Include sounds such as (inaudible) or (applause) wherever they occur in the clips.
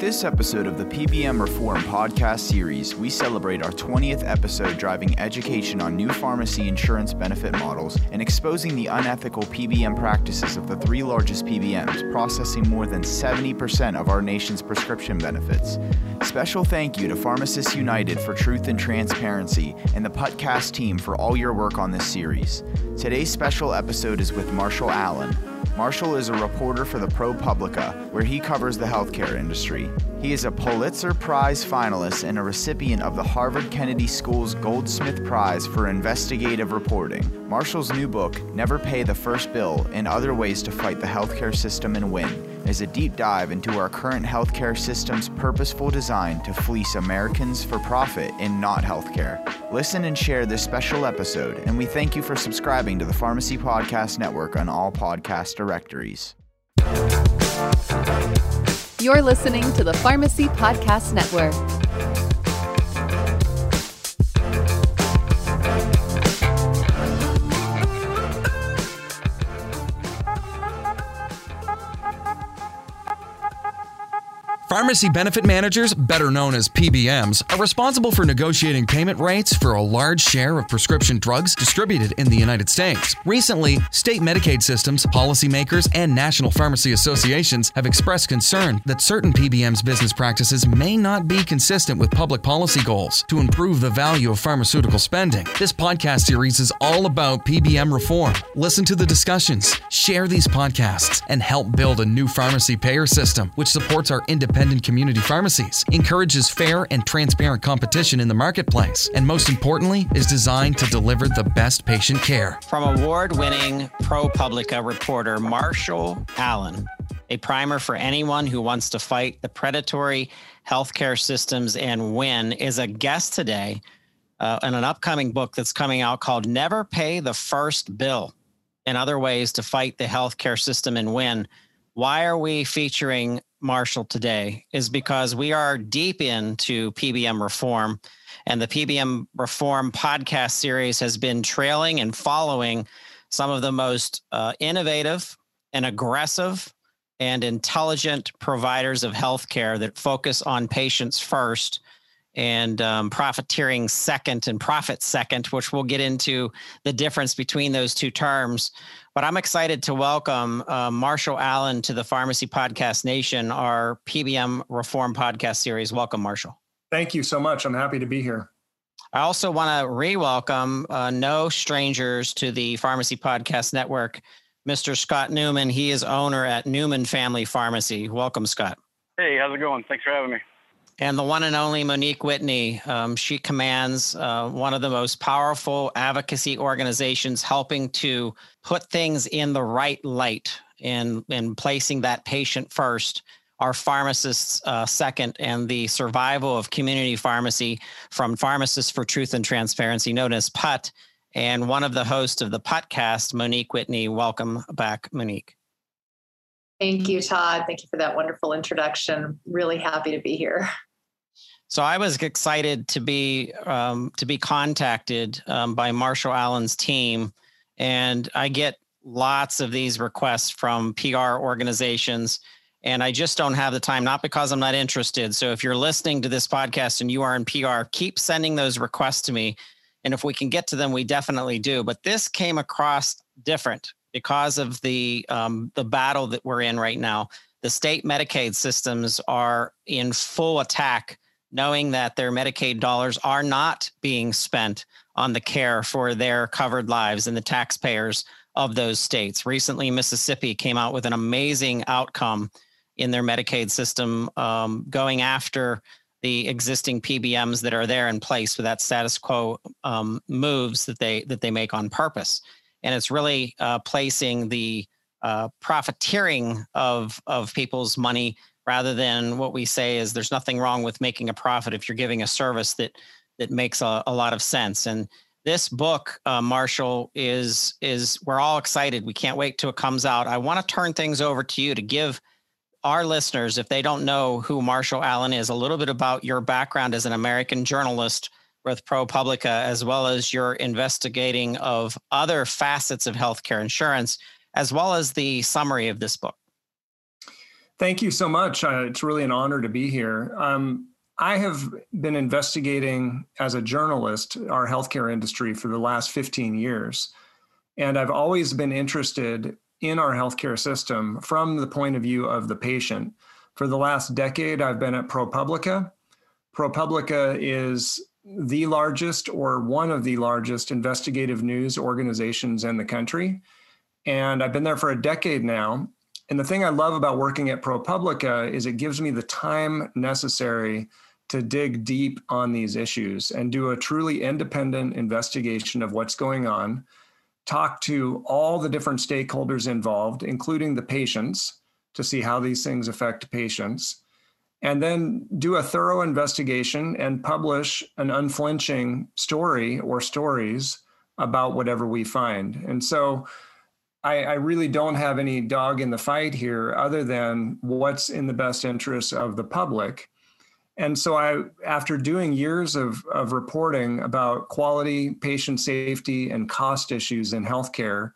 this episode of the PBM Reform podcast series, we celebrate our 20th episode driving education on new pharmacy insurance benefit models and exposing the unethical PBM practices of the three largest PBMs, processing more than 70% of our nation's prescription benefits. Special thank you to Pharmacists United for Truth and Transparency and the podcast team for all your work on this series. Today's special episode is with Marshall Allen. Marshall is a reporter for the ProPublica, where he covers the healthcare industry. He is a Pulitzer Prize finalist and a recipient of the Harvard Kennedy School's Goldsmith Prize for Investigative Reporting. Marshall's new book, Never Pay the First Bill and Other Ways to Fight the Healthcare System and Win, is a deep dive into our current healthcare system's purposeful design to fleece Americans for profit in not healthcare. Listen and share this special episode, and we thank you for subscribing to the Pharmacy Podcast Network on all podcast directories. You're listening to the Pharmacy Podcast Network. Pharmacy benefit managers, better known as PBMs, are responsible for negotiating payment rates for a large share of prescription drugs distributed in the United States. Recently, state Medicaid systems, policymakers, and national pharmacy associations have expressed concern that certain PBMs' business practices may not be consistent with public policy goals to improve the value of pharmaceutical spending. This podcast series is all about PBM reform. Listen to the discussions, share these podcasts, and help build a new pharmacy payer system which supports our independent independent community pharmacies, encourages fair and transparent competition in the marketplace, and most importantly, is designed to deliver the best patient care. From award winning ProPublica reporter Marshall Allen, a primer for anyone who wants to fight the predatory healthcare systems and win, is a guest today uh, in an upcoming book that's coming out called Never Pay the First Bill and Other Ways to Fight the Healthcare System and Win. Why are we featuring Marshall today is because we are deep into PBM reform, and the PBM reform podcast series has been trailing and following some of the most uh, innovative and aggressive and intelligent providers of healthcare that focus on patients first and um, profiteering second and profit second, which we'll get into the difference between those two terms. But I'm excited to welcome uh, Marshall Allen to the Pharmacy Podcast Nation, our PBM Reform podcast series. Welcome, Marshall. Thank you so much. I'm happy to be here. I also want to re welcome uh, no strangers to the Pharmacy Podcast Network, Mr. Scott Newman. He is owner at Newman Family Pharmacy. Welcome, Scott. Hey, how's it going? Thanks for having me and the one and only Monique Whitney. Um, she commands uh, one of the most powerful advocacy organizations helping to put things in the right light and, and placing that patient first. Our pharmacists uh, second, and the survival of community pharmacy from Pharmacists for Truth and Transparency, known as PUTT, and one of the hosts of the PUTcast, Monique Whitney. Welcome back, Monique. Thank you, Todd. Thank you for that wonderful introduction. Really happy to be here. So I was excited to be um, to be contacted um, by Marshall Allen's team, and I get lots of these requests from PR organizations, and I just don't have the time. Not because I'm not interested. So if you're listening to this podcast and you are in PR, keep sending those requests to me, and if we can get to them, we definitely do. But this came across different because of the um, the battle that we're in right now. The state Medicaid systems are in full attack knowing that their Medicaid dollars are not being spent on the care for their covered lives and the taxpayers of those states. Recently, Mississippi came out with an amazing outcome in their Medicaid system, um, going after the existing PBMs that are there in place with that status quo um, moves that they that they make on purpose, and it's really uh, placing the uh, profiteering of of people's money rather than what we say is there's nothing wrong with making a profit if you're giving a service that that makes a, a lot of sense. And this book uh, marshall is is we're all excited. We can't wait till it comes out. I want to turn things over to you to give our listeners if they don't know who marshall allen is a little bit about your background as an american journalist with ProPublica, as well as your investigating of other facets of healthcare insurance, as well as the summary of this book. Thank you so much. Uh, it's really an honor to be here. Um, I have been investigating as a journalist our healthcare industry for the last 15 years. And I've always been interested in our healthcare system from the point of view of the patient. For the last decade, I've been at ProPublica. ProPublica is the largest or one of the largest investigative news organizations in the country. And I've been there for a decade now. And the thing I love about working at ProPublica is it gives me the time necessary to dig deep on these issues and do a truly independent investigation of what's going on, talk to all the different stakeholders involved, including the patients, to see how these things affect patients, and then do a thorough investigation and publish an unflinching story or stories about whatever we find. And so I, I, really don't have any dog in the fight here other than what's in the best interest of the public. And so I, after doing years of, of reporting about quality, patient safety, and cost issues in healthcare,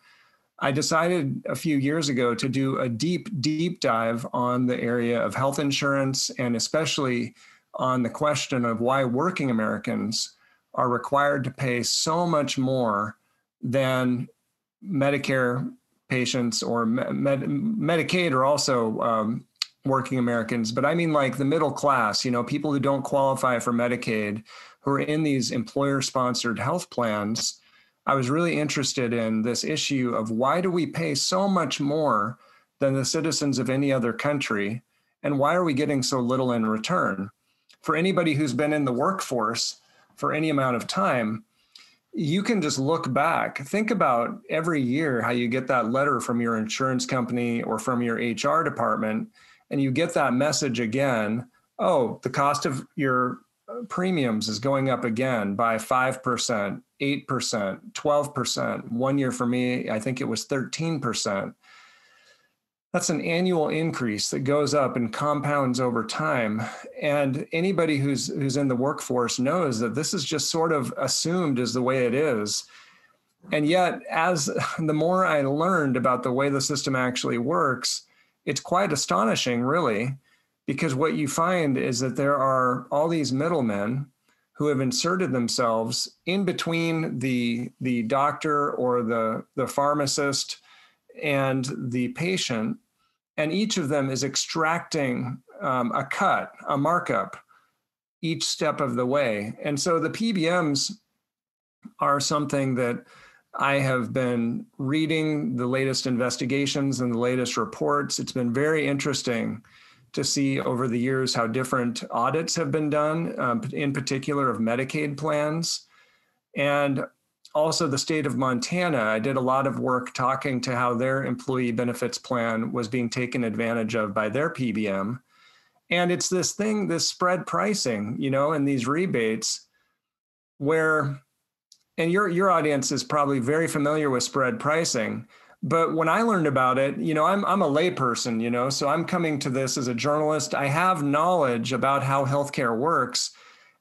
I decided a few years ago to do a deep, deep dive on the area of health insurance and especially on the question of why working Americans are required to pay so much more than Medicare patients or Med- Medicaid are also um, working Americans, but I mean like the middle class, you know, people who don't qualify for Medicaid, who are in these employer sponsored health plans. I was really interested in this issue of why do we pay so much more than the citizens of any other country? And why are we getting so little in return? For anybody who's been in the workforce for any amount of time, you can just look back. Think about every year how you get that letter from your insurance company or from your HR department and you get that message again oh the cost of your uh, premiums is going up again by 5% 8% 12% one year for me i think it was 13% that's an annual increase that goes up and compounds over time. And anybody who's who's in the workforce knows that this is just sort of assumed as the way it is. And yet as (laughs) the more i learned about the way the system actually works it's quite astonishing, really, because what you find is that there are all these middlemen who have inserted themselves in between the the doctor or the the pharmacist and the patient, and each of them is extracting um, a cut, a markup, each step of the way. And so the PBMs are something that I have been reading the latest investigations and the latest reports. It's been very interesting to see over the years how different audits have been done, um, in particular of Medicaid plans. And also the state of Montana. I did a lot of work talking to how their employee benefits plan was being taken advantage of by their PBM. And it's this thing, this spread pricing, you know, and these rebates where and your your audience is probably very familiar with spread pricing but when i learned about it you know i'm i'm a layperson you know so i'm coming to this as a journalist i have knowledge about how healthcare works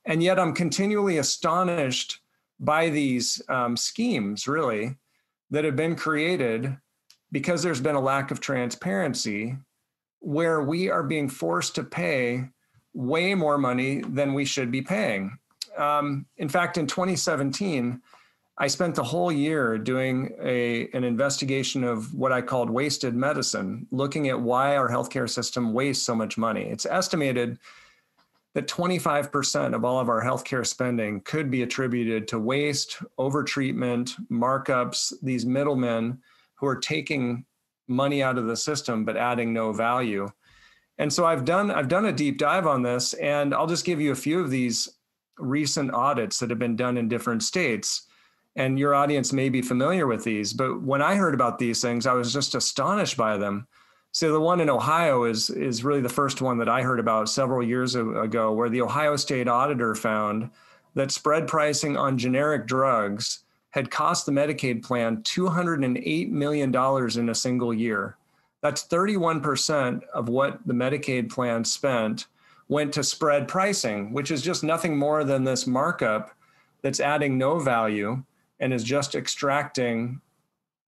and yet i'm continually astonished by these um, schemes really that have been created because there's been a lack of transparency where we are being forced to pay way more money than we should be paying um, in fact, in 2017, I spent the whole year doing a, an investigation of what I called wasted medicine, looking at why our healthcare system wastes so much money. It's estimated that 25% of all of our healthcare spending could be attributed to waste, overtreatment, markups, these middlemen who are taking money out of the system but adding no value. And so I've done I've done a deep dive on this and I'll just give you a few of these recent audits that have been done in different states. And your audience may be familiar with these, but when I heard about these things, I was just astonished by them. So the one in Ohio is is really the first one that I heard about several years ago, where the Ohio State Auditor found that spread pricing on generic drugs had cost the Medicaid plan $208 million in a single year. That's 31% of what the Medicaid plan spent went to spread pricing, which is just nothing more than this markup that's adding no value and is just extracting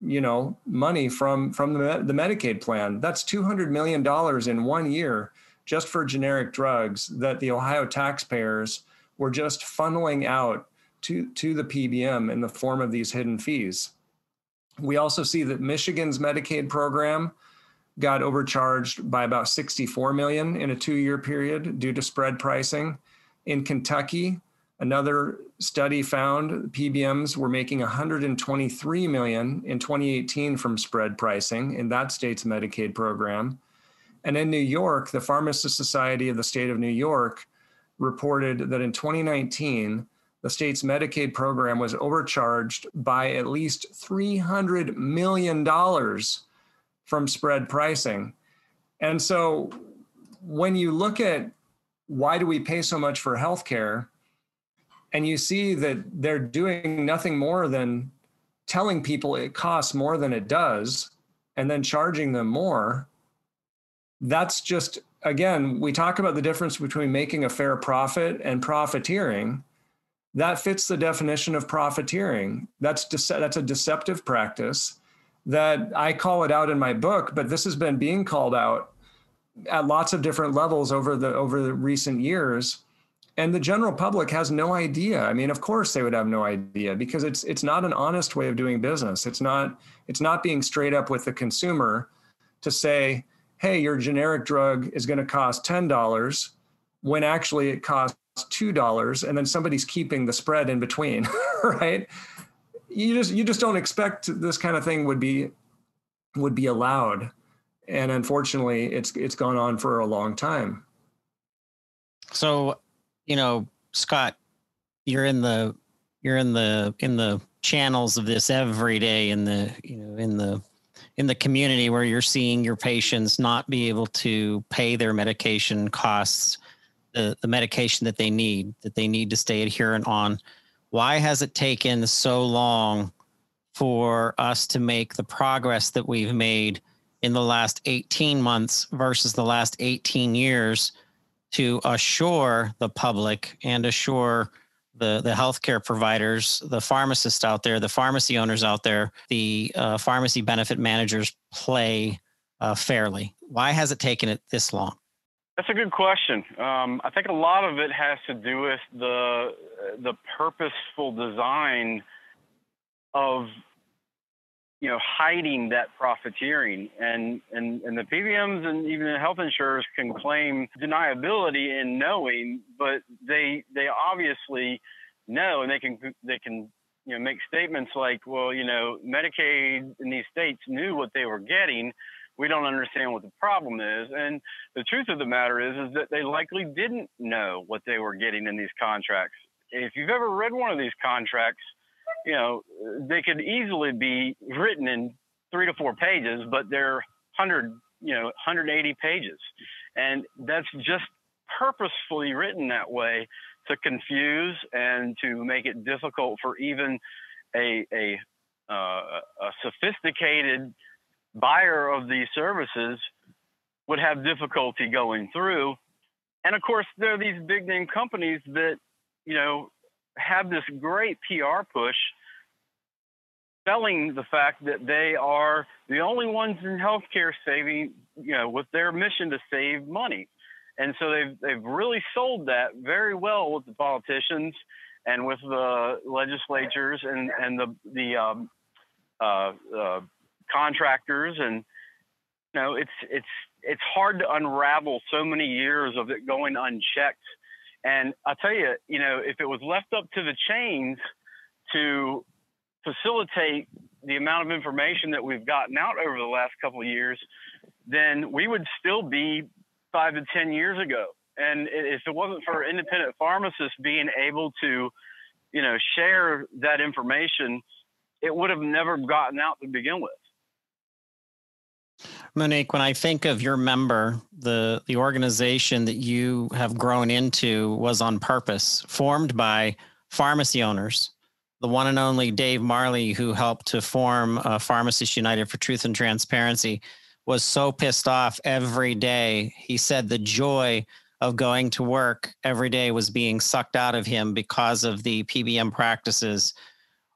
you know, money from from the, the Medicaid plan. That's 200 million dollars in one year just for generic drugs that the Ohio taxpayers were just funneling out to, to the PBM in the form of these hidden fees. We also see that Michigan's Medicaid program got overcharged by about 64 million in a two-year period due to spread pricing. In Kentucky, another study found PBMs were making 123 million in 2018 from spread pricing in that state's Medicaid program. And in New York, the Pharmacist Society of the state of New York reported that in 2019, the state's Medicaid program was overcharged by at least $300 million from spread pricing. And so when you look at why do we pay so much for healthcare, and you see that they're doing nothing more than telling people it costs more than it does and then charging them more, that's just, again, we talk about the difference between making a fair profit and profiteering. That fits the definition of profiteering. That's, that's a deceptive practice that I call it out in my book, but this has been being called out at lots of different levels over the over the recent years and the general public has no idea. I mean of course they would have no idea because it's it's not an honest way of doing business. It's not it's not being straight up with the consumer to say hey your generic drug is going to cost $10 when actually it costs $2 and then somebody's keeping the spread in between (laughs) right? You just you just don't expect this kind of thing would be would be allowed. And unfortunately it's it's gone on for a long time. So you know scott you're in the you're in the in the channels of this every day in the you know in the in the community where you're seeing your patients not be able to pay their medication costs the, the medication that they need that they need to stay adherent on. Why has it taken so long for us to make the progress that we've made in the last 18 months versus the last 18 years to assure the public and assure the, the healthcare providers, the pharmacists out there, the pharmacy owners out there, the uh, pharmacy benefit managers play uh, fairly? Why has it taken it this long? That's a good question. Um, I think a lot of it has to do with the the purposeful design of you know hiding that profiteering and and and the PBMs and even the health insurers can claim deniability in knowing, but they they obviously know and they can they can you know make statements like, well, you know, Medicaid in these states knew what they were getting we don't understand what the problem is. And the truth of the matter is, is that they likely didn't know what they were getting in these contracts. If you've ever read one of these contracts, you know, they could easily be written in three to four pages, but they're 100, you know, 180 pages. And that's just purposefully written that way to confuse and to make it difficult for even a, a, uh, a sophisticated buyer of these services would have difficulty going through. And of course, there are these big name companies that, you know, have this great PR push selling the fact that they are the only ones in healthcare saving, you know, with their mission to save money. And so they've they've really sold that very well with the politicians and with the legislatures and and the the um, uh, uh, contractors and you know it's it's it's hard to unravel so many years of it going unchecked and i tell you you know if it was left up to the chains to facilitate the amount of information that we've gotten out over the last couple of years then we would still be five to ten years ago. And if it wasn't for independent pharmacists being able to you know share that information it would have never gotten out to begin with. Monique, when I think of your member, the the organization that you have grown into was on purpose, formed by pharmacy owners. The one and only Dave Marley, who helped to form uh, Pharmacists United for Truth and Transparency, was so pissed off every day. He said the joy of going to work every day was being sucked out of him because of the PBM practices.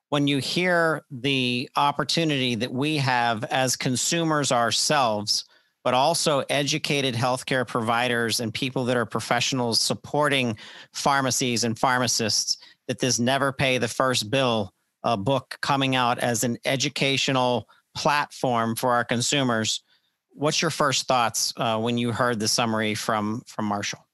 when you hear the opportunity that we have as consumers ourselves, but also educated healthcare providers and people that are professionals supporting pharmacies and pharmacists, that this Never Pay the First Bill uh, book coming out as an educational platform for our consumers. What's your first thoughts uh, when you heard the summary from from Marshall?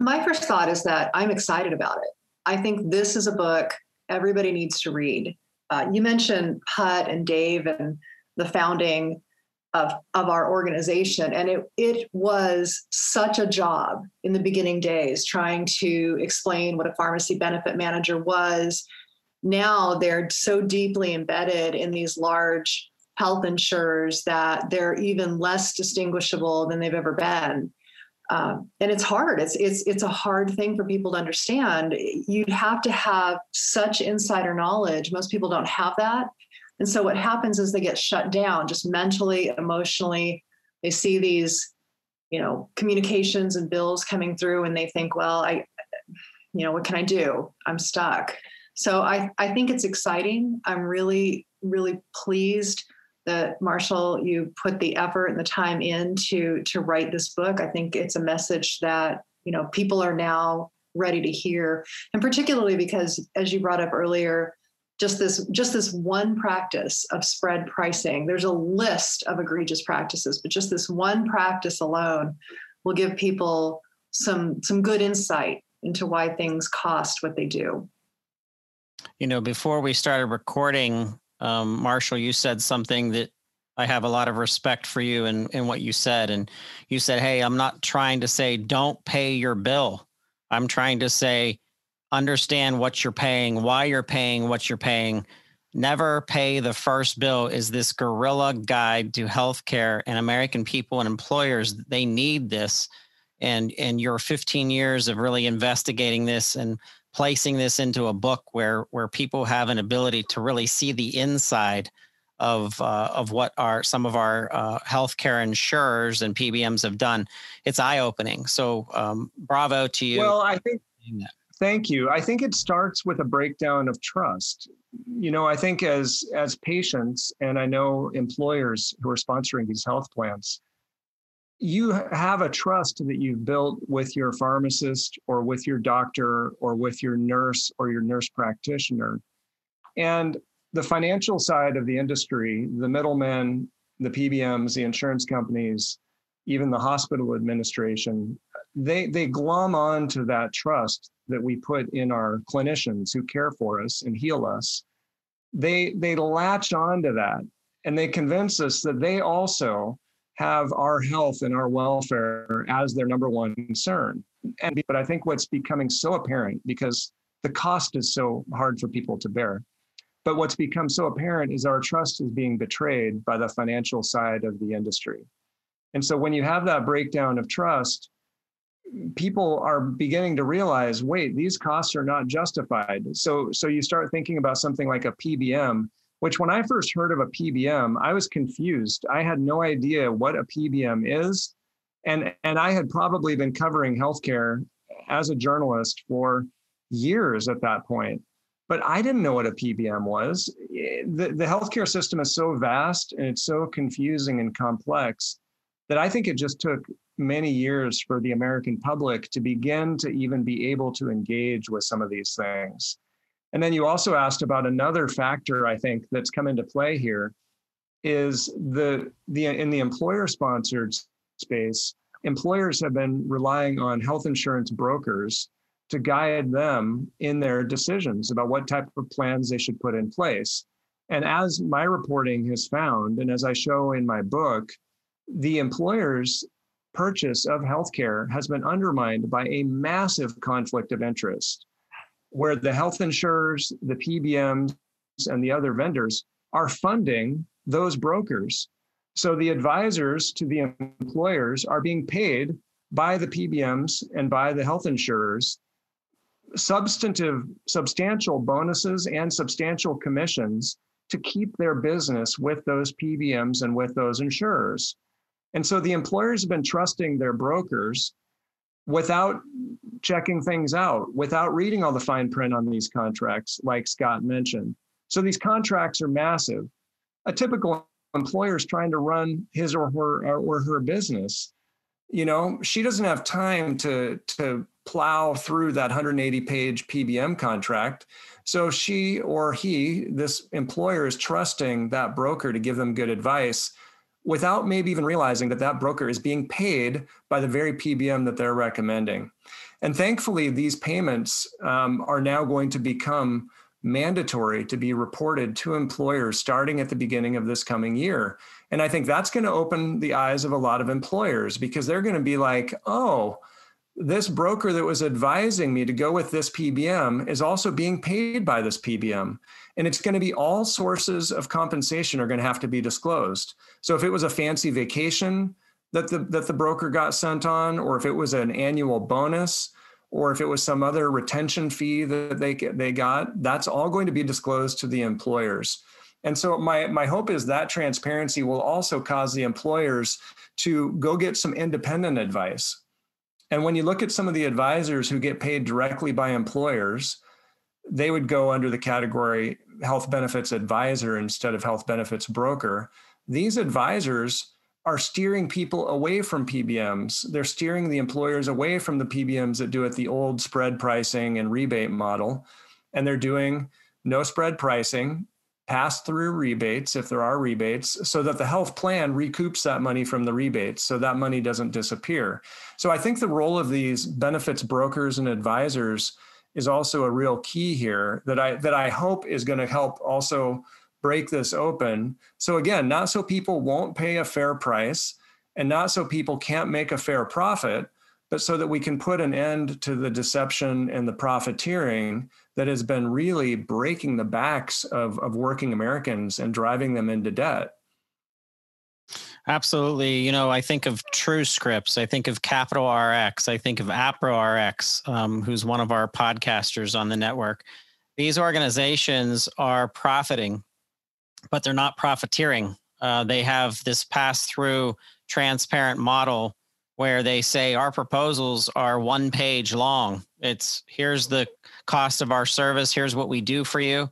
My first thought is that I'm excited about it. I think this is a book everybody needs to read. Uh, you mentioned PUTT and Dave and the founding of, of our organization. And it, it was such a job in the beginning days trying to explain what a pharmacy benefit manager was. Now they're so deeply embedded in these large health insurers that they're even less distinguishable than they've ever been. Um, and it's hard. It's it's it's a hard thing for people to understand. You'd have to have such insider knowledge. Most people don't have that. And so what happens is they get shut down just mentally, emotionally. They see these, you know, communications and bills coming through and they think, well, I, you know, what can I do? I'm stuck. So I, I think it's exciting. I'm really, really pleased that Marshall, you put the effort and the time in to to write this book. I think it's a message that you know people are now ready to hear, and particularly because, as you brought up earlier, just this just this one practice of spread pricing. There's a list of egregious practices, but just this one practice alone will give people some some good insight into why things cost what they do. You know, before we started recording, um, Marshall, you said something that I have a lot of respect for you and, and what you said. And you said, Hey, I'm not trying to say don't pay your bill. I'm trying to say understand what you're paying, why you're paying what you're paying. Never pay the first bill is this guerrilla guide to healthcare and American people and employers. They need this. And, and your 15 years of really investigating this and placing this into a book where where people have an ability to really see the inside of uh, of what our some of our uh, healthcare insurers and PBMs have done. It's eye opening. So um, bravo to you. Well, I think. Thank you. I think it starts with a breakdown of trust. You know, I think as as patients, and I know employers who are sponsoring these health plans, you have a trust that you've built with your pharmacist or with your doctor or with your nurse or your nurse practitioner. And the financial side of the industry, the middlemen, the PBMs, the insurance companies, even the hospital administration, they, they glom on to that trust that we put in our clinicians who care for us and heal us. They, they latch on to that and they convince us that they also have our health and our welfare as their number one concern. And but I think what's becoming so apparent because the cost is so hard for people to bear. But what's become so apparent is our trust is being betrayed by the financial side of the industry. And so when you have that breakdown of trust, people are beginning to realize, wait, these costs are not justified. So so you start thinking about something like a PBM which when I first heard of a PBM, I was confused. I had no idea what a PBM is. And, and I had probably been covering healthcare as a journalist for years at that point. But I didn't know what a PBM was. The, the healthcare system is so vast and it's so confusing and complex that I think it just took many years for the American public to begin to even be able to engage with some of these things. And then you also asked about another factor I think that's come into play here is the the in the employer sponsored space, employers have been relying on health insurance brokers to guide them in their decisions about what type of plans they should put in place. And as my reporting has found, and as I show in my book, the employer's purchase of healthcare has been undermined by a massive conflict of interest where the health insurers, the PBMs, and the other vendors are funding those brokers. So the advisors to the employers are being paid by the PBMs and by the health insurers substantive, substantial bonuses and substantial commissions to keep their business with those PBMs and with those insurers. And so the employers have been trusting their brokers without checking things out, without reading all the fine print on these contracts, like Scott mentioned. So these contracts are massive. A typical employer is trying to run his or her or her business. You know, she doesn't have time to to plow through that 180 page PBM contract. So she or he, this employer, is trusting that broker to give them good advice without maybe even realizing that that broker is being paid by the very PBM that they're recommending. And thankfully, these payments um, are now going to become mandatory to be reported to employers starting at the beginning of this coming year. And I think that's going to open the eyes of a lot of employers because they're going to be like, oh, this broker that was advising me to go with this PBM is also being paid by this PBM. And it's going to be all sources of compensation are going to have to be disclosed. So if it was a fancy vacation that the, that the broker got sent on, or if it was an annual bonus, or if it was some other retention fee that they, they got, that's all going to be disclosed to the employers. And so my, my hope is that transparency will also cause the employers to go get some independent advice and when you look at some of the advisors who get paid directly by employers, they would go under the category health benefits advisor instead of health benefits broker. These advisors are steering people away from PBMs. They're steering the employers away from the PBMs that do it the old spread pricing and rebate model. And they're doing no spread pricing pass through rebates if there are rebates so that the health plan recoups that money from the rebates so that money doesn't disappear. So I think the role of these benefits brokers and advisors is also a real key here that I that I hope is going to help also break this open. So again, not so people won't pay a fair price and not so people can't make a fair profit, but so that we can put an end to the deception and the profiteering that has been really breaking the backs of, of working Americans and driving them into debt. Absolutely. You know, I think of TrueScripts. I think of Capital RX. I think of APRO RX, um, who's one of our podcasters on the network. These organizations are profiting, but they're not profiteering. Uh, they have this pass through transparent model where they say our proposals are one page long. It's here's the cost of our service, here's what we do for you.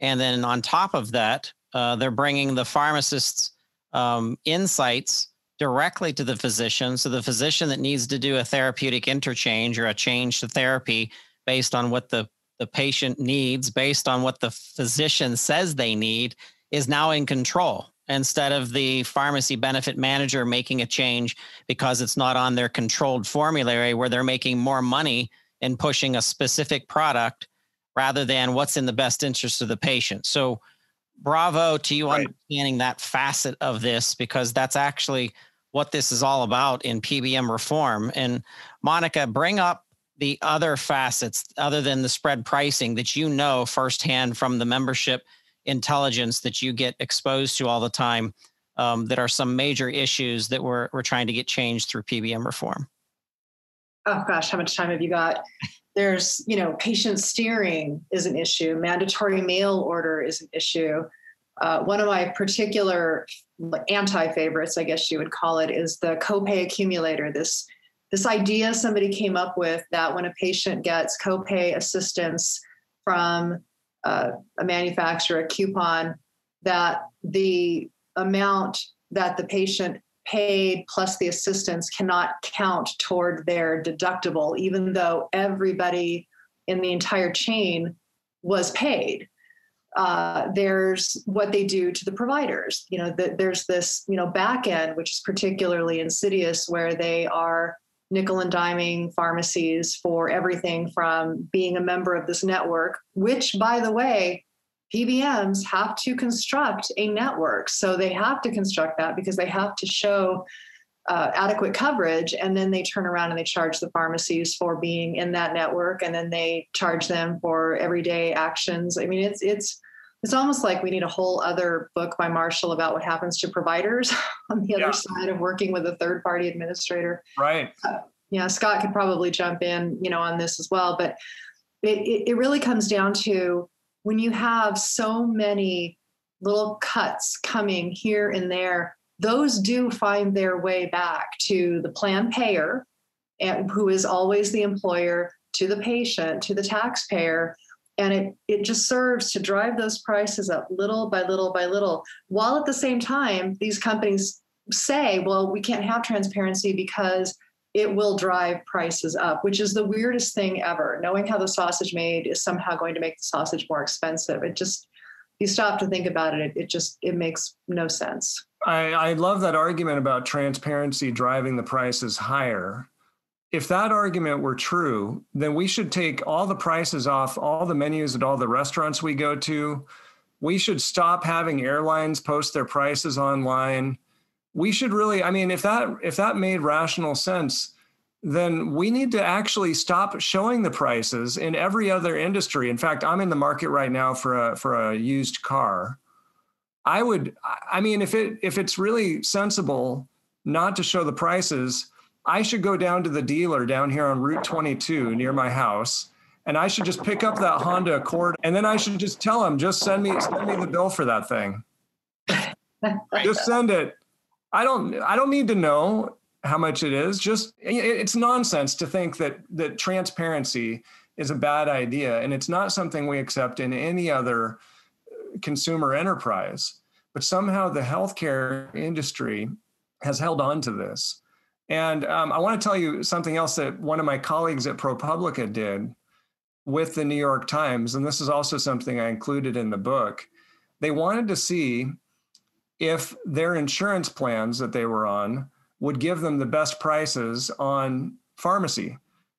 And then on top of that, uh, they're bringing the pharmacist's um, insights directly to the physician. So the physician that needs to do a therapeutic interchange or a change to therapy based on what the, the patient needs, based on what the physician says they need, is now in control instead of the pharmacy benefit manager making a change because it's not on their controlled formulary where they're making more money in pushing a specific product rather than what's in the best interest of the patient. So bravo to you right. understanding that facet of this because that's actually what this is all about in PBM reform. And Monica, bring up the other facets other than the spread pricing that you know firsthand from the membership intelligence that you get exposed to all the time um, that are some major issues that we're, we're trying to get changed through PBM reform? Oh gosh, how much time have you got? There's, you know, patient steering is an issue. Mandatory mail order is an issue. Uh, one of my particular anti-favorites, I guess you would call it, is the copay accumulator. This this idea somebody came up with that when a patient gets copay assistance from uh, a manufacturer, a coupon, that the amount that the patient paid plus the assistance cannot count toward their deductible, even though everybody in the entire chain was paid. Uh, there's what they do to the providers. You know, the, there's this, you know, back end, which is particularly insidious, where they are nickel and diming pharmacies for everything from being a member of this network, which, by the way, PBMs have to construct a network. So they have to construct that because they have to show uh, adequate coverage. And then they turn around and they charge the pharmacies for being in that network. And then they charge them for everyday actions. I mean, it's, it's, it's almost like we need a whole other book by Marshall about what happens to providers (laughs) on the other yeah. side of working with a third party administrator. Right. Uh, yeah, Scott could probably jump in, you know, on this as well. But it, it, it really comes down to when you have so many little cuts coming here and there, those do find their way back to the plan payer and who is always the employer to the patient, to the taxpayer. And it, it just serves to drive those prices up little by little by little, while at the same time, these companies say, well, we can't have transparency because it will drive prices up, which is the weirdest thing ever. Knowing how the sausage made is somehow going to make the sausage more expensive. It just, you stop to think about it, it, just, it makes no sense. I, I love that argument about transparency driving the prices higher. If that argument were true, then we should take all the prices off all the menus at all the restaurants we go to. We should stop having airlines post their prices online. We should really i mean if that if that made rational sense then we need to actually stop showing the prices in every other industry. In fact i'm in the market right now for a for a used car. I would i mean if it if it's really sensible not to show the prices i should go down to the dealer down here on route 22 near my house and i should just pick up that honda accord and then i should just tell him just send me send me the bill for that thing (laughs) just send it I don't I don't need to know how much it is. Just it's nonsense to think that that transparency is a bad idea and it's not something we accept in any other consumer enterprise. But somehow the healthcare industry has held on to this. And um, I want to tell you something else that one of my colleagues at ProPublica did with the New York Times, and this is also something I included in the book. They wanted to see if their insurance plans that they were on would give them the best prices on pharmacy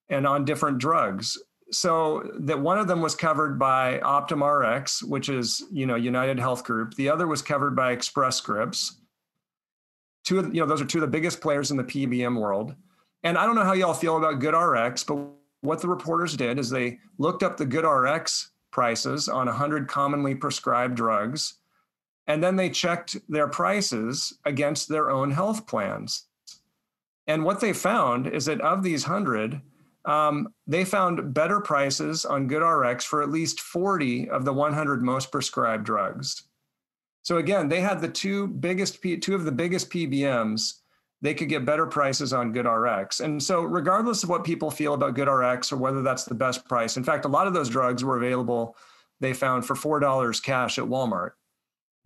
and on different drugs so that one of them was covered by Optum Rx, which is you know United Health Group. The other was covered by Express Scripts. Two of you know those are two of the biggest players in the PBM world. And I don't know how y'all feel about GoodRx, but what the reporters did is they looked up the GoodRx prices on 100 commonly prescribed drugs and then they checked their prices against their own health plans. And what they found is that of these 100, um, they found better prices on GoodRx for at least 40 of the 100 most prescribed drugs. So again, they had the two biggest, two of the biggest PBMs. They could get better prices on GoodRx. And so, regardless of what people feel about GoodRx or whether that's the best price, in fact, a lot of those drugs were available. They found for four dollars cash at Walmart.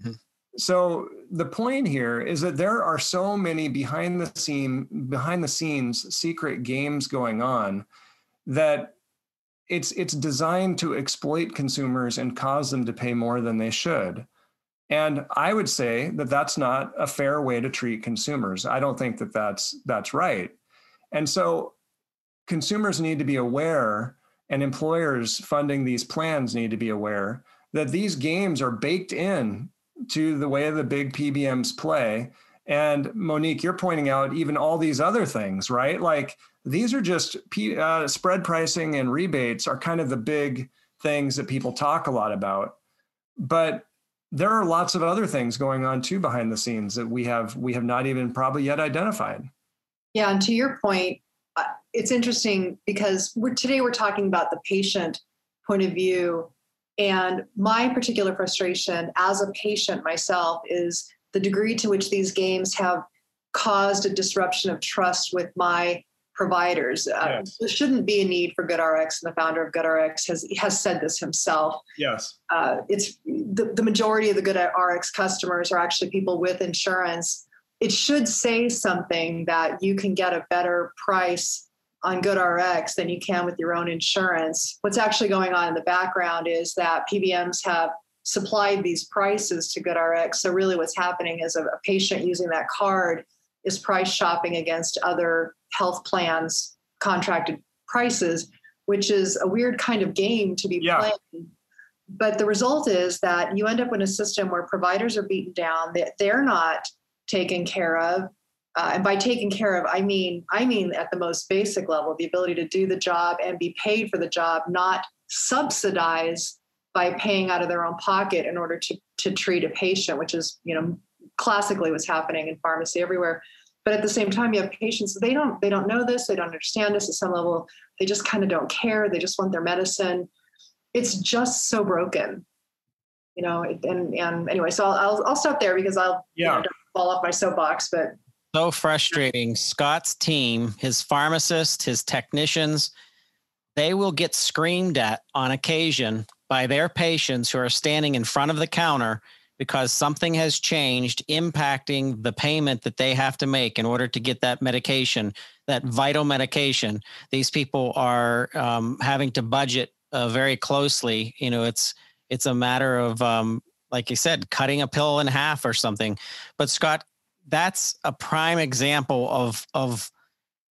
Mm-hmm. So the point here is that there are so many behind the scene behind the scenes secret games going on that it's it's designed to exploit consumers and cause them to pay more than they should. And I would say that that's not a fair way to treat consumers. I don't think that that's that's right. And so consumers need to be aware and employers funding these plans need to be aware that these games are baked in to the way the big PBMs play. And Monique, you're pointing out even all these other things, right? Like these are just P, uh, spread pricing and rebates are kind of the big things that people talk a lot about. But there are lots of other things going on too behind the scenes that we have we have not even probably yet identified. Yeah, and to your point, uh, it's interesting because we're, today we're talking about the patient point of view and my particular frustration as a patient myself is the degree to which these games have caused a disruption of trust with my providers. Uh, yes. There shouldn't be a need for GoodRx, and the founder of GoodRx has has said this himself. Yes, uh, it's the, the majority of the GoodRx customers are actually people with insurance. It should say something that you can get a better price on GoodRx than you can with your own insurance. What's actually going on in the background is that PBMs have supplied these prices to GoodRx. So really what's happening is a, a patient using that card is price shopping against other health plans contracted prices, which is a weird kind of game to be yeah. playing. But the result is that you end up in a system where providers are beaten down, that they're not taken care of uh, and by taken care of, I mean I mean at the most basic level, the ability to do the job and be paid for the job, not subsidize by paying out of their own pocket in order to to treat a patient, which is you know classically what's happening in pharmacy everywhere. But at the same time, you have patients they don't they don't know this, they don't understand this at some level. They just kind of don't care. They just want their medicine. It's just so broken, you know. And and anyway, so I'll I'll, I'll stop there because I'll yeah. You know, fall off my soapbox, but so frustrating. Scott's team, his pharmacists, his technicians, they will get screamed at on occasion by their patients who are standing in front of the counter because something has changed impacting the payment that they have to make in order to get that medication, that vital medication. These people are um, having to budget uh, very closely. You know, it's it's a matter of um, like you said, cutting a pill in half or something. But Scott, that's a prime example of of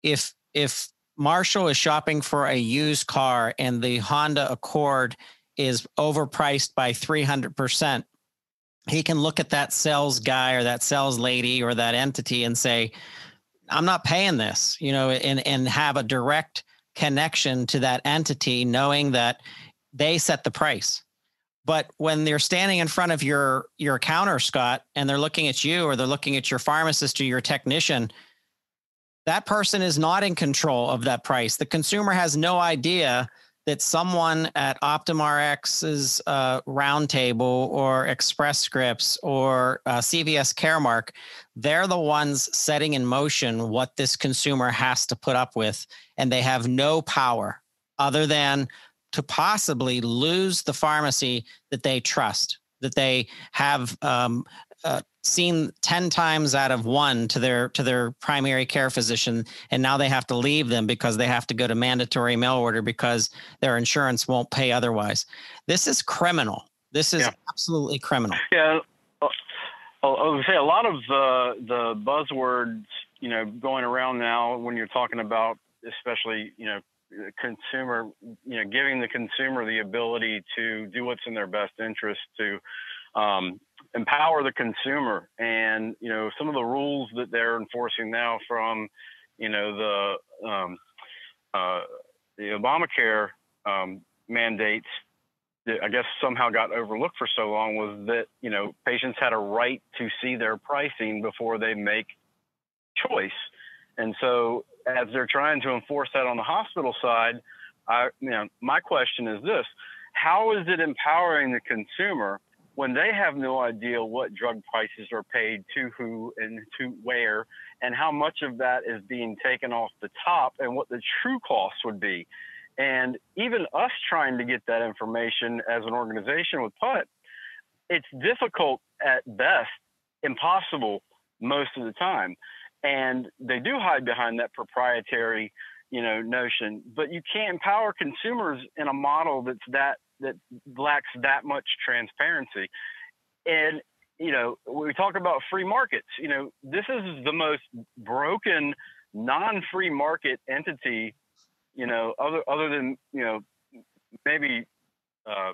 if if Marshall is shopping for a used car and the Honda Accord is overpriced by 300%, he can look at that sales guy or that sales lady or that entity and say, I'm not paying this, you know, and, and have a direct connection to that entity, knowing that they set the price. But when they're standing in front of your your counter, Scott, and they're looking at you or they're looking at your pharmacist or your technician, that person is not in control of that price. The consumer has no idea that someone at OptumRx's uh, Roundtable or Express Scripts or uh, CVS Caremark, they're the ones setting in motion what this consumer has to put up with, and they have no power other than to possibly lose the pharmacy that they trust, that they have um, uh, seen 10 times out of one to their to their primary care physician and now they have to leave them because they have to go to mandatory mail order because their insurance won't pay otherwise. This is criminal. This is yeah. absolutely criminal. Yeah uh, I would say a lot of the the buzzwords, you know, going around now when you're talking about, especially, you know, consumer, you know, giving the consumer the ability to do what's in their best interest to um, empower the consumer. And you know, some of the rules that they're enforcing now from, you know, the um, uh, the Obamacare um, mandates that I guess somehow got overlooked for so long was that you know patients had a right to see their pricing before they make choice. And so as they're trying to enforce that on the hospital side, I, you know, my question is this: How is it empowering the consumer when they have no idea what drug prices are paid to who and to where, and how much of that is being taken off the top, and what the true cost would be? And even us trying to get that information as an organization with PUTT, it's difficult at best, impossible most of the time and they do hide behind that proprietary you know notion but you can't empower consumers in a model that's that that lacks that much transparency. And you know we talk about free markets you know this is the most broken non-free market entity you know other other than you know maybe uh,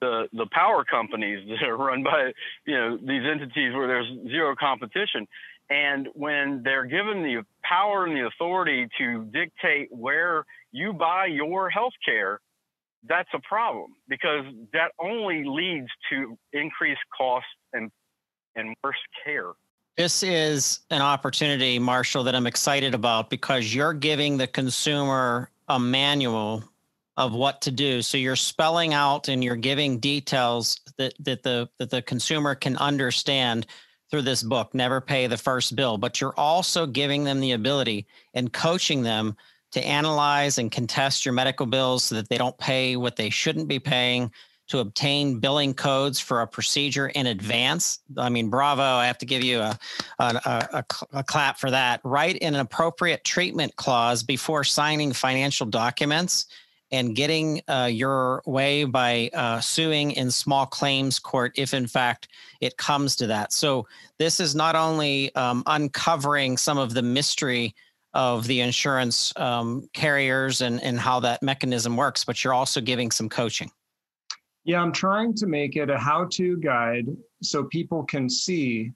the the power companies (laughs) that are run by you know these entities where there's zero competition. And when they're given the power and the authority to dictate where you buy your health care, that's a problem because that only leads to increased costs and, and worse care. This is an opportunity, Marshall, that I'm excited about because you're giving the consumer a manual of what to do. So you're spelling out and you're giving details that, that the that the consumer can understand through this book, Never Pay the First Bill, but you're also giving them the ability and coaching them to analyze and contest your medical bills so that they don't pay what they shouldn't be paying, to obtain billing codes for a procedure in advance. I mean, bravo! I have to give you a, a, a, a clap for that. Write in an appropriate treatment clause before signing financial documents and getting uh, your way by uh, suing in small claims court if in fact it comes to that so this is not only um, uncovering some of the mystery of the insurance um, carriers and, and how that mechanism works but you're also giving some coaching yeah i'm trying to make it a how-to guide so people can see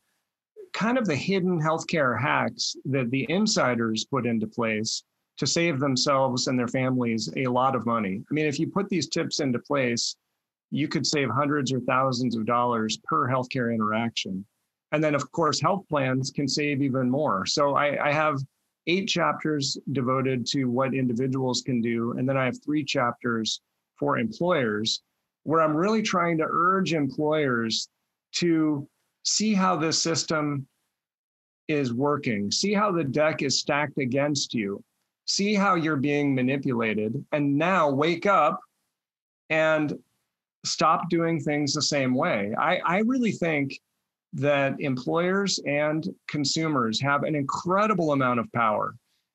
kind of the hidden healthcare hacks that the insiders put into place to save themselves and their families a lot of money. I mean, if you put these tips into place, you could save hundreds or thousands of dollars per healthcare interaction. And then, of course, health plans can save even more. So I, I have eight chapters devoted to what individuals can do. And then I have three chapters for employers where I'm really trying to urge employers to see how this system is working. See how the deck is stacked against you. See how you're being manipulated. And now wake up and stop doing things the same way. I, I really think that employers and consumers have an incredible amount of power.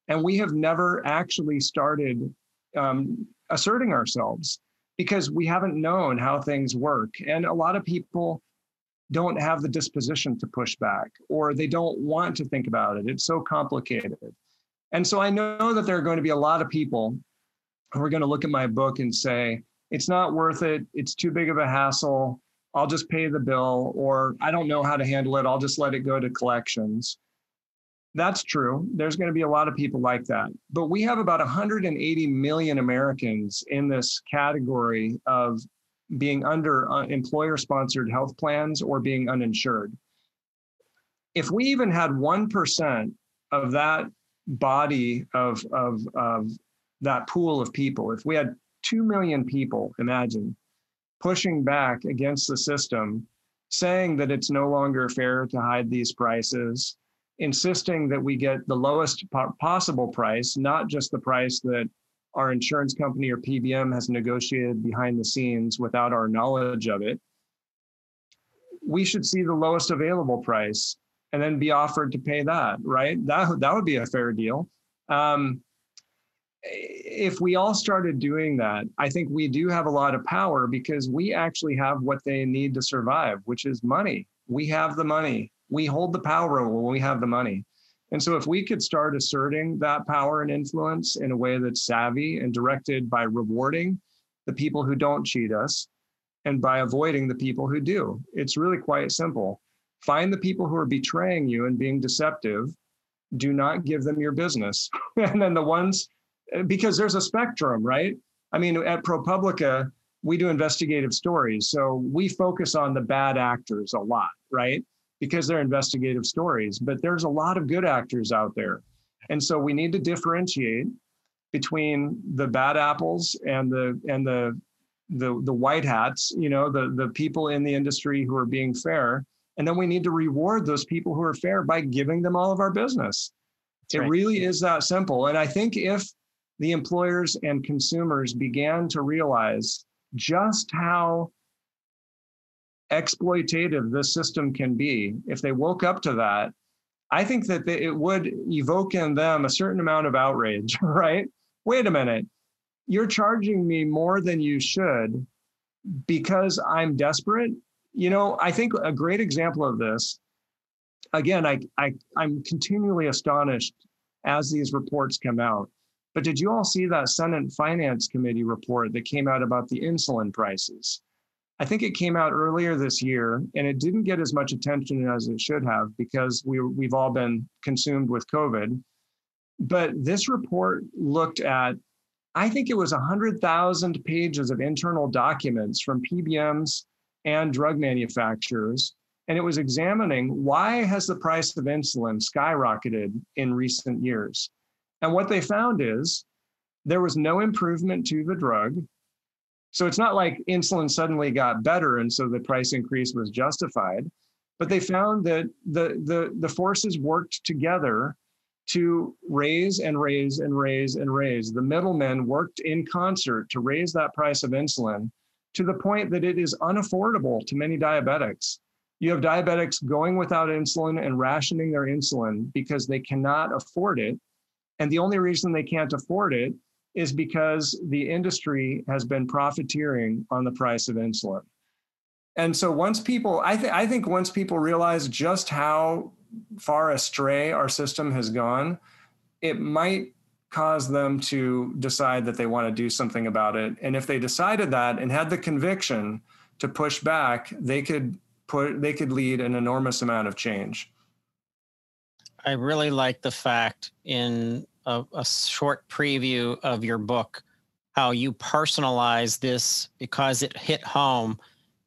And we have never actually started um, asserting ourselves because we haven't known how things work. And a lot of people don't have the disposition to push back or they don't want to think about it. It's so complicated. And so I know that there are going to be a lot of people who are going to look at my book and say, it's not worth it. It's too big of a hassle. I'll just pay the bill, or I don't know how to handle it. I'll just let it go to collections. That's true. There's going to be a lot of people like that. But we have about 180 million Americans in this category of being under uh, employer sponsored health plans or being uninsured. If we even had 1% of that body of, of, of that pool of people, if we had 2 million people, imagine, pushing back against the system, saying that it's no longer fair to hide these prices, insisting that we get the lowest possible price, not just the price that our insurance company or PBM has negotiated behind the scenes without our knowledge of it, we should see the lowest available price and then be offered to pay that, right? That, that would be a fair deal. Um, if we all started doing that, I think we do have a lot of power because we actually have what they need to survive, which is money. We have the money. We hold the power when we have the money. And so, if we could start asserting that power and influence in a way that's savvy and directed by rewarding the people who don't cheat us and by avoiding the people who do, it's really quite simple. Find the people who are betraying you and being deceptive. Do not give them your business. (laughs) and then the ones, because there's a spectrum, right? I mean, at ProPublica, we do investigative stories. So we focus on the bad actors a lot, right? because they're investigative stories. But there's a lot of good actors out there. And so we need to differentiate between the bad apples and the and the the the white hats, you know, the the people in the industry who are being fair. And then we need to reward those people who are fair by giving them all of our business. That's it right. really is that simple. And I think if the employers and consumers began to realize just how exploitative this system can be, if they woke up to that, I think that it would evoke in them a certain amount of outrage, (laughs) right? Wait a minute. You're charging me more than you should because I'm desperate. You know, I think a great example of this, again, I, I, I'm continually astonished as these reports come out. But did you all see that Senate Finance Committee report that came out about the insulin prices? I think it came out earlier this year and it didn't get as much attention as it should have because we, we've all been consumed with COVID. But this report looked at, I think it was 100,000 pages of internal documents from PBMs and drug manufacturers. And it was examining why has the price of insulin skyrocketed in recent years? And what they found is there was no improvement to the drug so it's not like insulin suddenly got better and so the price increase was justified, but they found that the the the forces worked together to raise and raise and raise and raise. The middlemen worked in concert to raise that price of insulin to the point that it is unaffordable to many diabetics. You have diabetics going without insulin and rationing their insulin because they cannot afford it. And the only reason they can't afford it is because the industry has been profiteering on the price of insulin. And so once people, I, th- I think once people realize just how far astray our system has gone, it might cause them to decide that they want to do something about it. And if they decided that and had the conviction to push back, they could put they could lead an enormous amount of change. I really like the fact in a, a short preview of your book, how you personalize this because it hit home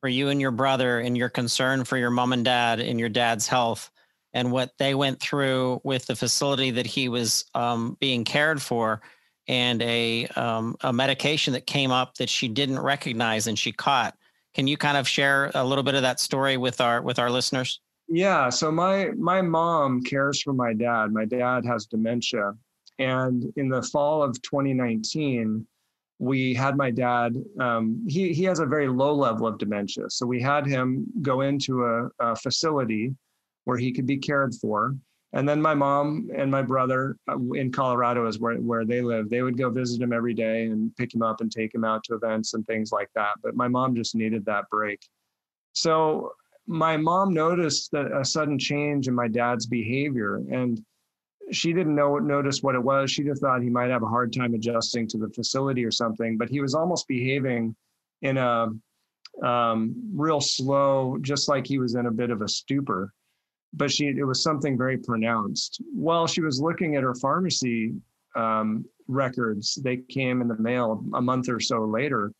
for you and your brother and your concern for your mom and dad and your dad's health and what they went through with the facility that he was um, being cared for and a um, a medication that came up that she didn't recognize and she caught. Can you kind of share a little bit of that story with our with our listeners? Yeah. So my my mom cares for my dad. My dad has dementia, and in the fall of 2019, we had my dad. Um, he he has a very low level of dementia, so we had him go into a, a facility where he could be cared for. And then my mom and my brother uh, in Colorado is where, where they live. They would go visit him every day and pick him up and take him out to events and things like that. But my mom just needed that break. So my mom noticed that a sudden change in my dad's behavior and she didn't know notice what it was. She just thought he might have a hard time adjusting to the facility or something but he was almost behaving in a um, real slow just like he was in a bit of a stupor. But she it was something very pronounced. While she was looking at her pharmacy um, records they came in the mail a month or so later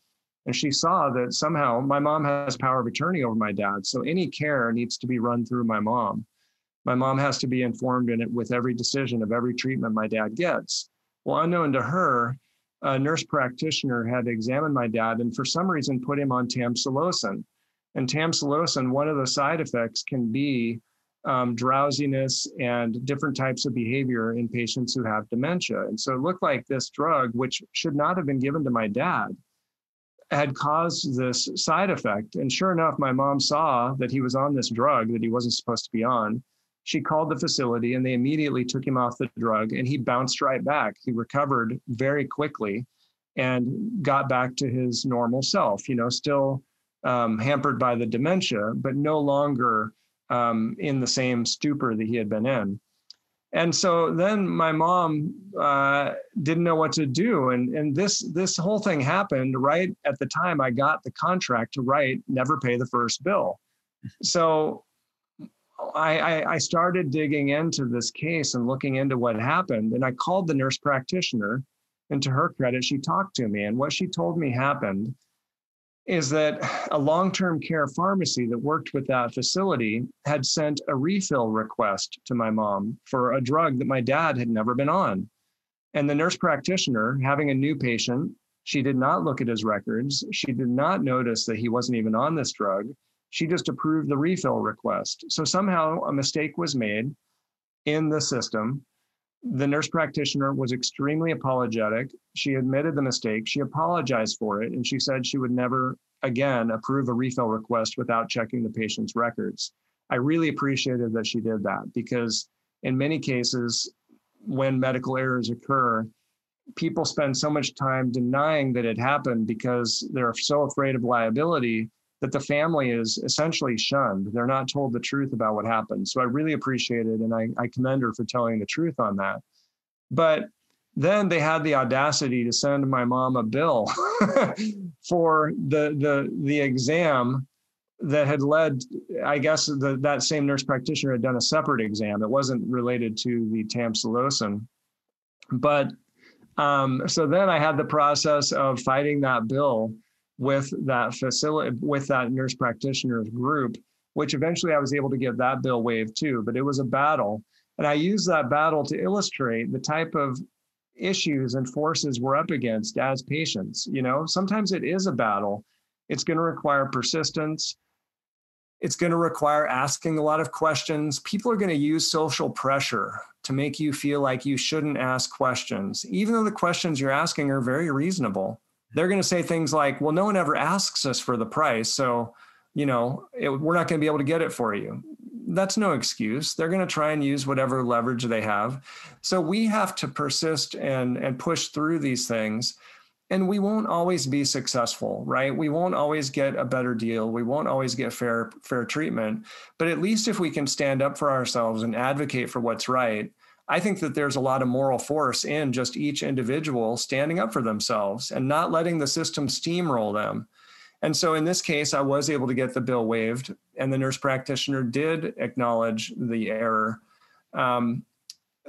and she saw that somehow my mom has power of attorney over my dad. So any care needs to be run through my mom. My mom has to be informed in it with every decision of every treatment my dad gets. Well, unknown to her, a nurse practitioner had examined my dad and for some reason put him on tamsulosin. And tamsulosin, one of the side effects can be um, drowsiness and different types of behavior in patients who have dementia. And so it looked like this drug, which should not have been given to my dad, had caused this side effect. And sure enough, my mom saw that he was on this drug that he wasn't supposed to be on. She called the facility and they immediately took him off the drug and he bounced right back. He recovered very quickly and got back to his normal self, you know, still um, hampered by the dementia, but no longer um, in the same stupor that he had been in and so then my mom uh, didn't know what to do. And and this this whole thing happened right at the time i got the contract to write never pay the first bill. So I, I, I started digging into this case and looking into what happened. And i called the nurse practitioner and to her credit she talked to me. And what she told me happened is that a long term care pharmacy that worked with that facility had sent a refill request to my mom for a drug that my dad had never been on. And the nurse practitioner, having a new patient, she did not look at his records. She did not notice that he wasn't even on this drug. She just approved the refill request. So somehow a mistake was made in the system the nurse practitioner was extremely apologetic. She admitted the mistake. She apologized for it. And she said she would never again approve a refill request without checking the patient's records. I really appreciated that she did that because in many cases, when medical errors occur, people spend so much time denying that it happened because they're so afraid of liability that the family is essentially shunned. They're not told the truth about what happened. So I really appreciate it. And I, I commend her for telling the truth on that. But then they had the audacity to send my mom a bill (laughs) for the, the, the exam that had led, I guess the, that same nurse practitioner had done a separate exam. It wasn't related to the tamsulosin. But um, so then I had the process of fighting that bill with that facility with that nurse practitioners group which eventually i was able to get that bill waived too but it was a battle. And i use that battle to illustrate the type of issues and forces we're up against as patients you know? Sometimes it is a battle. It's going to require persistence. It's going to require asking a lot of questions. People are going to use social pressure to make you feel like you shouldn't ask questions even though the questions you're asking are very reasonable they're going to say things like, well, no one ever asks us for the price. So, you know, it, we're not going to be able to get it for you. That's no excuse. They're going to try and use whatever leverage they have. So we have to persist and, and push through these things. And we won't always be successful, right? We won't always get a better deal. We won't always get fair, fair treatment. But at least if we can stand up for ourselves and advocate for what's right, I think that there's a lot of moral force in just each individual standing up for themselves and not letting the system steamroll them. And so in this case, I was able to get the bill waived, and the nurse practitioner did acknowledge the error. Um,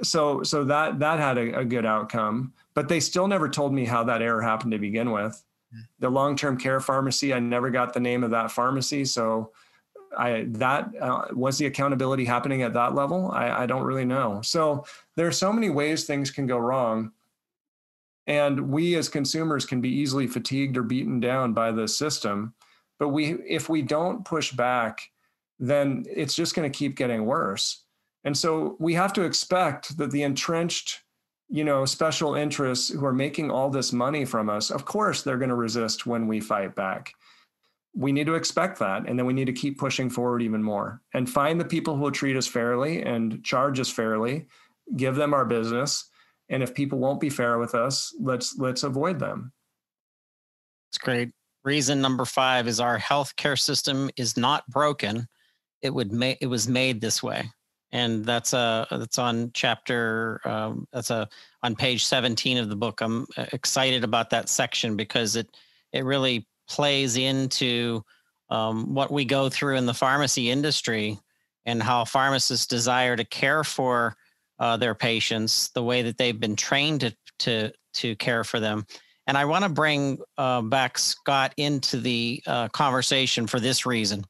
so so that that had a, a, good outcome, but they still never told me how that error happened to begin with. Hmm. The long-term care pharmacy, I never got the name of that pharmacy, so I that uh, was the accountability happening at that level. I, I don't really know. So there are so many ways things can go wrong, and we as consumers can be easily fatigued or beaten down by the system. But we, if we don't push back then it's just going to keep getting worse. And so we have to expect that the entrenched, you know, special interests who are making all this money from us, of course, they're going to resist when we fight back. We need to expect that. And then we need to keep pushing forward even more and find the people who will treat us fairly and charge us fairly, give them our business. And if people won't be fair with us, let's let's avoid them. It's great. Reason number five is our healthcare system is not broken. It would make it was made this way, and that's a that's on chapter um, that's a on page seventeen of the book. I'm uh, excited about that section because it it really plays into um, what we go through in the pharmacy industry and how pharmacists desire to care for uh, their patients the way that they've been trained to to to care for them and I want to bring uh, back Scott into the uh, conversation for this reason.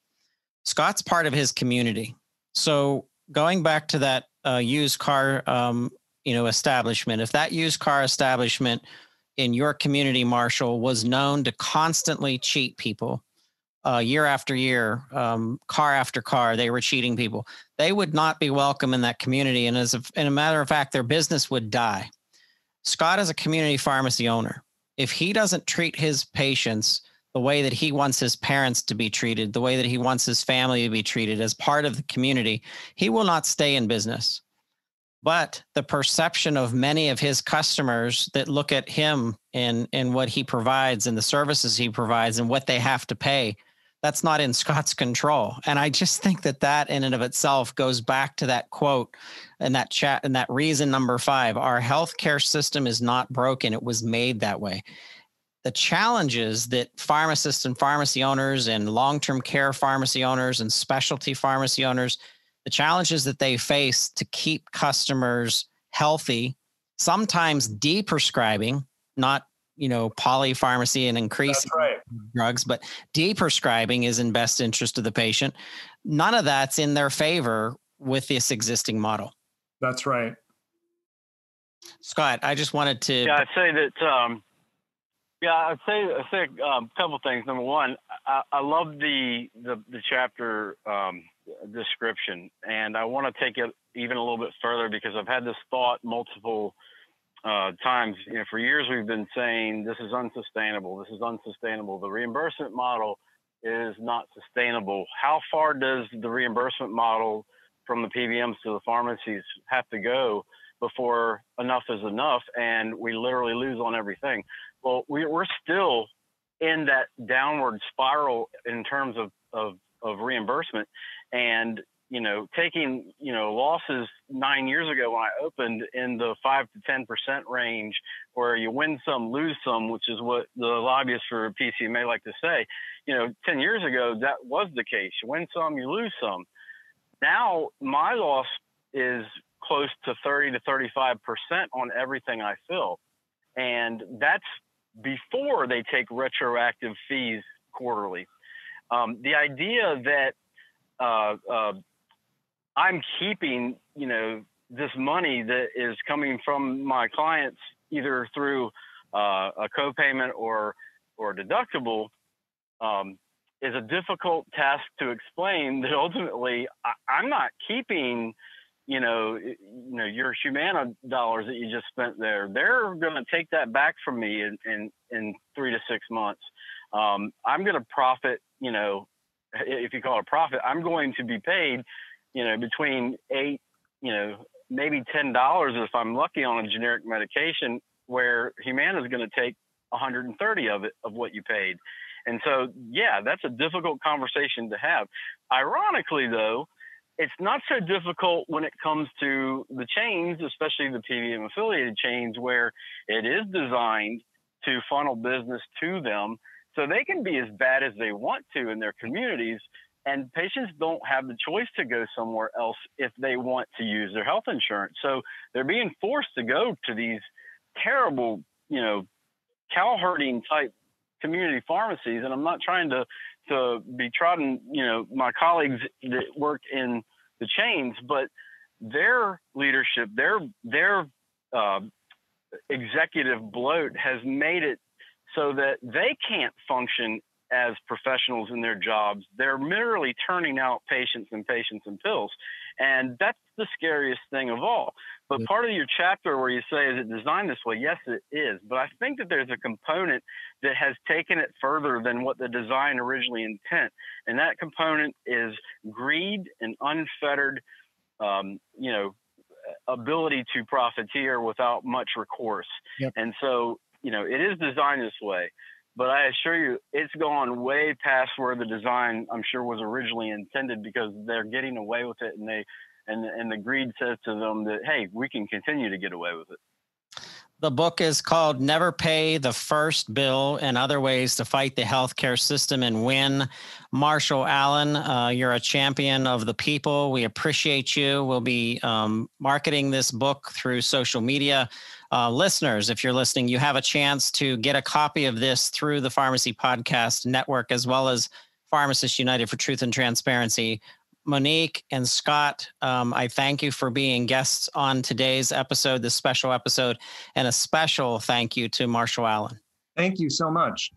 Scott's part of his community. So going back to that uh, used car, um, you know, establishment, if that used car establishment in your community, Marshall, was known to constantly cheat people, uh, year after year, um, car after car, they were cheating people. They would not be welcome in that community, and as a, a matter of fact, their business would die. Scott is a community pharmacy owner if he doesn't treat his patients the way that he wants his parents to be treated, the way that he wants his family to be treated as part of the community, he will not stay in business. But the perception of many of his customers that look at him and, and what he provides and the services he provides and what they have to pay that's not in Scott's control. And I just think that that in and of itself goes back to that quote and that chat and that reason number five our healthcare system is not broken, it was made that way. The challenges that pharmacists and pharmacy owners and long term care pharmacy owners and specialty pharmacy owners, the challenges that they face to keep customers healthy, sometimes deprescribing, not you know polypharmacy and increasing right. drugs but deprescribing is in best interest of the patient. None of that's in their favor with this existing model. That's right. Scott i just wanted to yeah i'd say that um, yeah i'd say i'd say um, a couple things. Number one i, I love the, the the chapter um, description and i want to take it even a little bit further because i've had this thought multiple uh, times, you know, for years we've been saying this is unsustainable. This is unsustainable. The reimbursement model is not sustainable. How far does the reimbursement model from the PBMs to the pharmacies have to go before enough is enough and we literally lose on everything? Well, we, are still in that downward spiral in terms of, of, of reimbursement. And you know, taking, you know, losses nine years ago when I opened in the five to 10% range where you win some, lose some, which is what the lobbyists for PCMA like to say. You know, 10 years ago, that was the case. You win some, you lose some. Now, my loss is close to 30 to 35% on everything I fill. And that's before they take retroactive fees quarterly. Um, the idea that uh, uh, I'm keeping, you know, this money that is coming from my clients either through uh, a copayment or or deductible um, is a difficult task to explain. That ultimately I, am not keeping, you know, you know your Humana dollars that you just spent there. They're going to take that back from me in in, in three to six months. Um, I'm going to profit, you know, if you call it a profit. I'm going to be paid you know, between eight, you know, maybe ten dollars if I'm lucky on a generic medication, where Humana is going to take 130 of it of what you paid. And so, yeah, that's a difficult conversation to have. Ironically, though, it's not so difficult when it comes to the chains, especially the PBM affiliated chains, where it is designed to funnel business to them so they can be as bad as they want to in their communities and patients don't have the choice to go somewhere else if they want to use their health insurance. So they're being forced to go to these terrible, you know, cow herding type community pharmacies. And I'm not trying to to be trotting, you know, my colleagues that work in the chains, but their leadership, their their uh, executive bloat has made it so that they can't function as professionals in their jobs. They're merely turning out patients and patients and pills. And that's the scariest thing of all. But part of your chapter where you say, is it designed this way? Yes, it is. But I think that there's a component that has taken it further than what the design originally intent. And that component is greed and unfettered, um, you know, ability to profiteer without much recourse. Yep. And so, you know, it is designed this way. But I assure you, it's gone way past where the design, I'm sure, was originally intended because they're getting away with it, and they, and and the greed says to them that, hey, we can continue to get away with it. The book is called Never Pay the First Bill and Other Ways to Fight the Healthcare System and Win. Marshall Allen, uh, you're a champion of the people. We appreciate you. We'll be um, marketing this book through social media. Uh, listeners, if you're listening, you have a chance to get a copy of this through the Pharmacy Podcast Network, as well as Pharmacists United for Truth and Transparency. Monique and Scott, um, I thank you for being guests on today's episode, this special episode, and a special thank you to Marshall Allen. Thank you so much.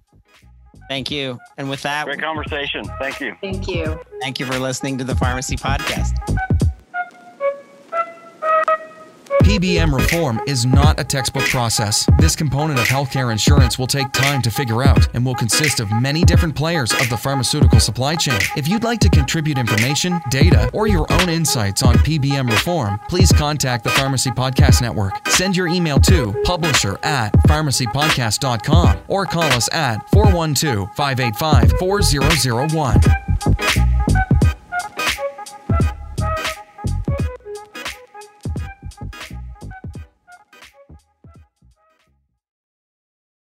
Thank you. And with that, great conversation. Thank you. Thank you. Thank you for listening to the Pharmacy Podcast. PBM reform is not a textbook process. This component of healthcare insurance will take time to figure out and will consist of many different players of the pharmaceutical supply chain. If you'd like to contribute information, data, or your own insights on PBM reform, please contact the Pharmacy Podcast Network. Send your email to publisher at pharmacypodcast.com or call us at 412 585 4001.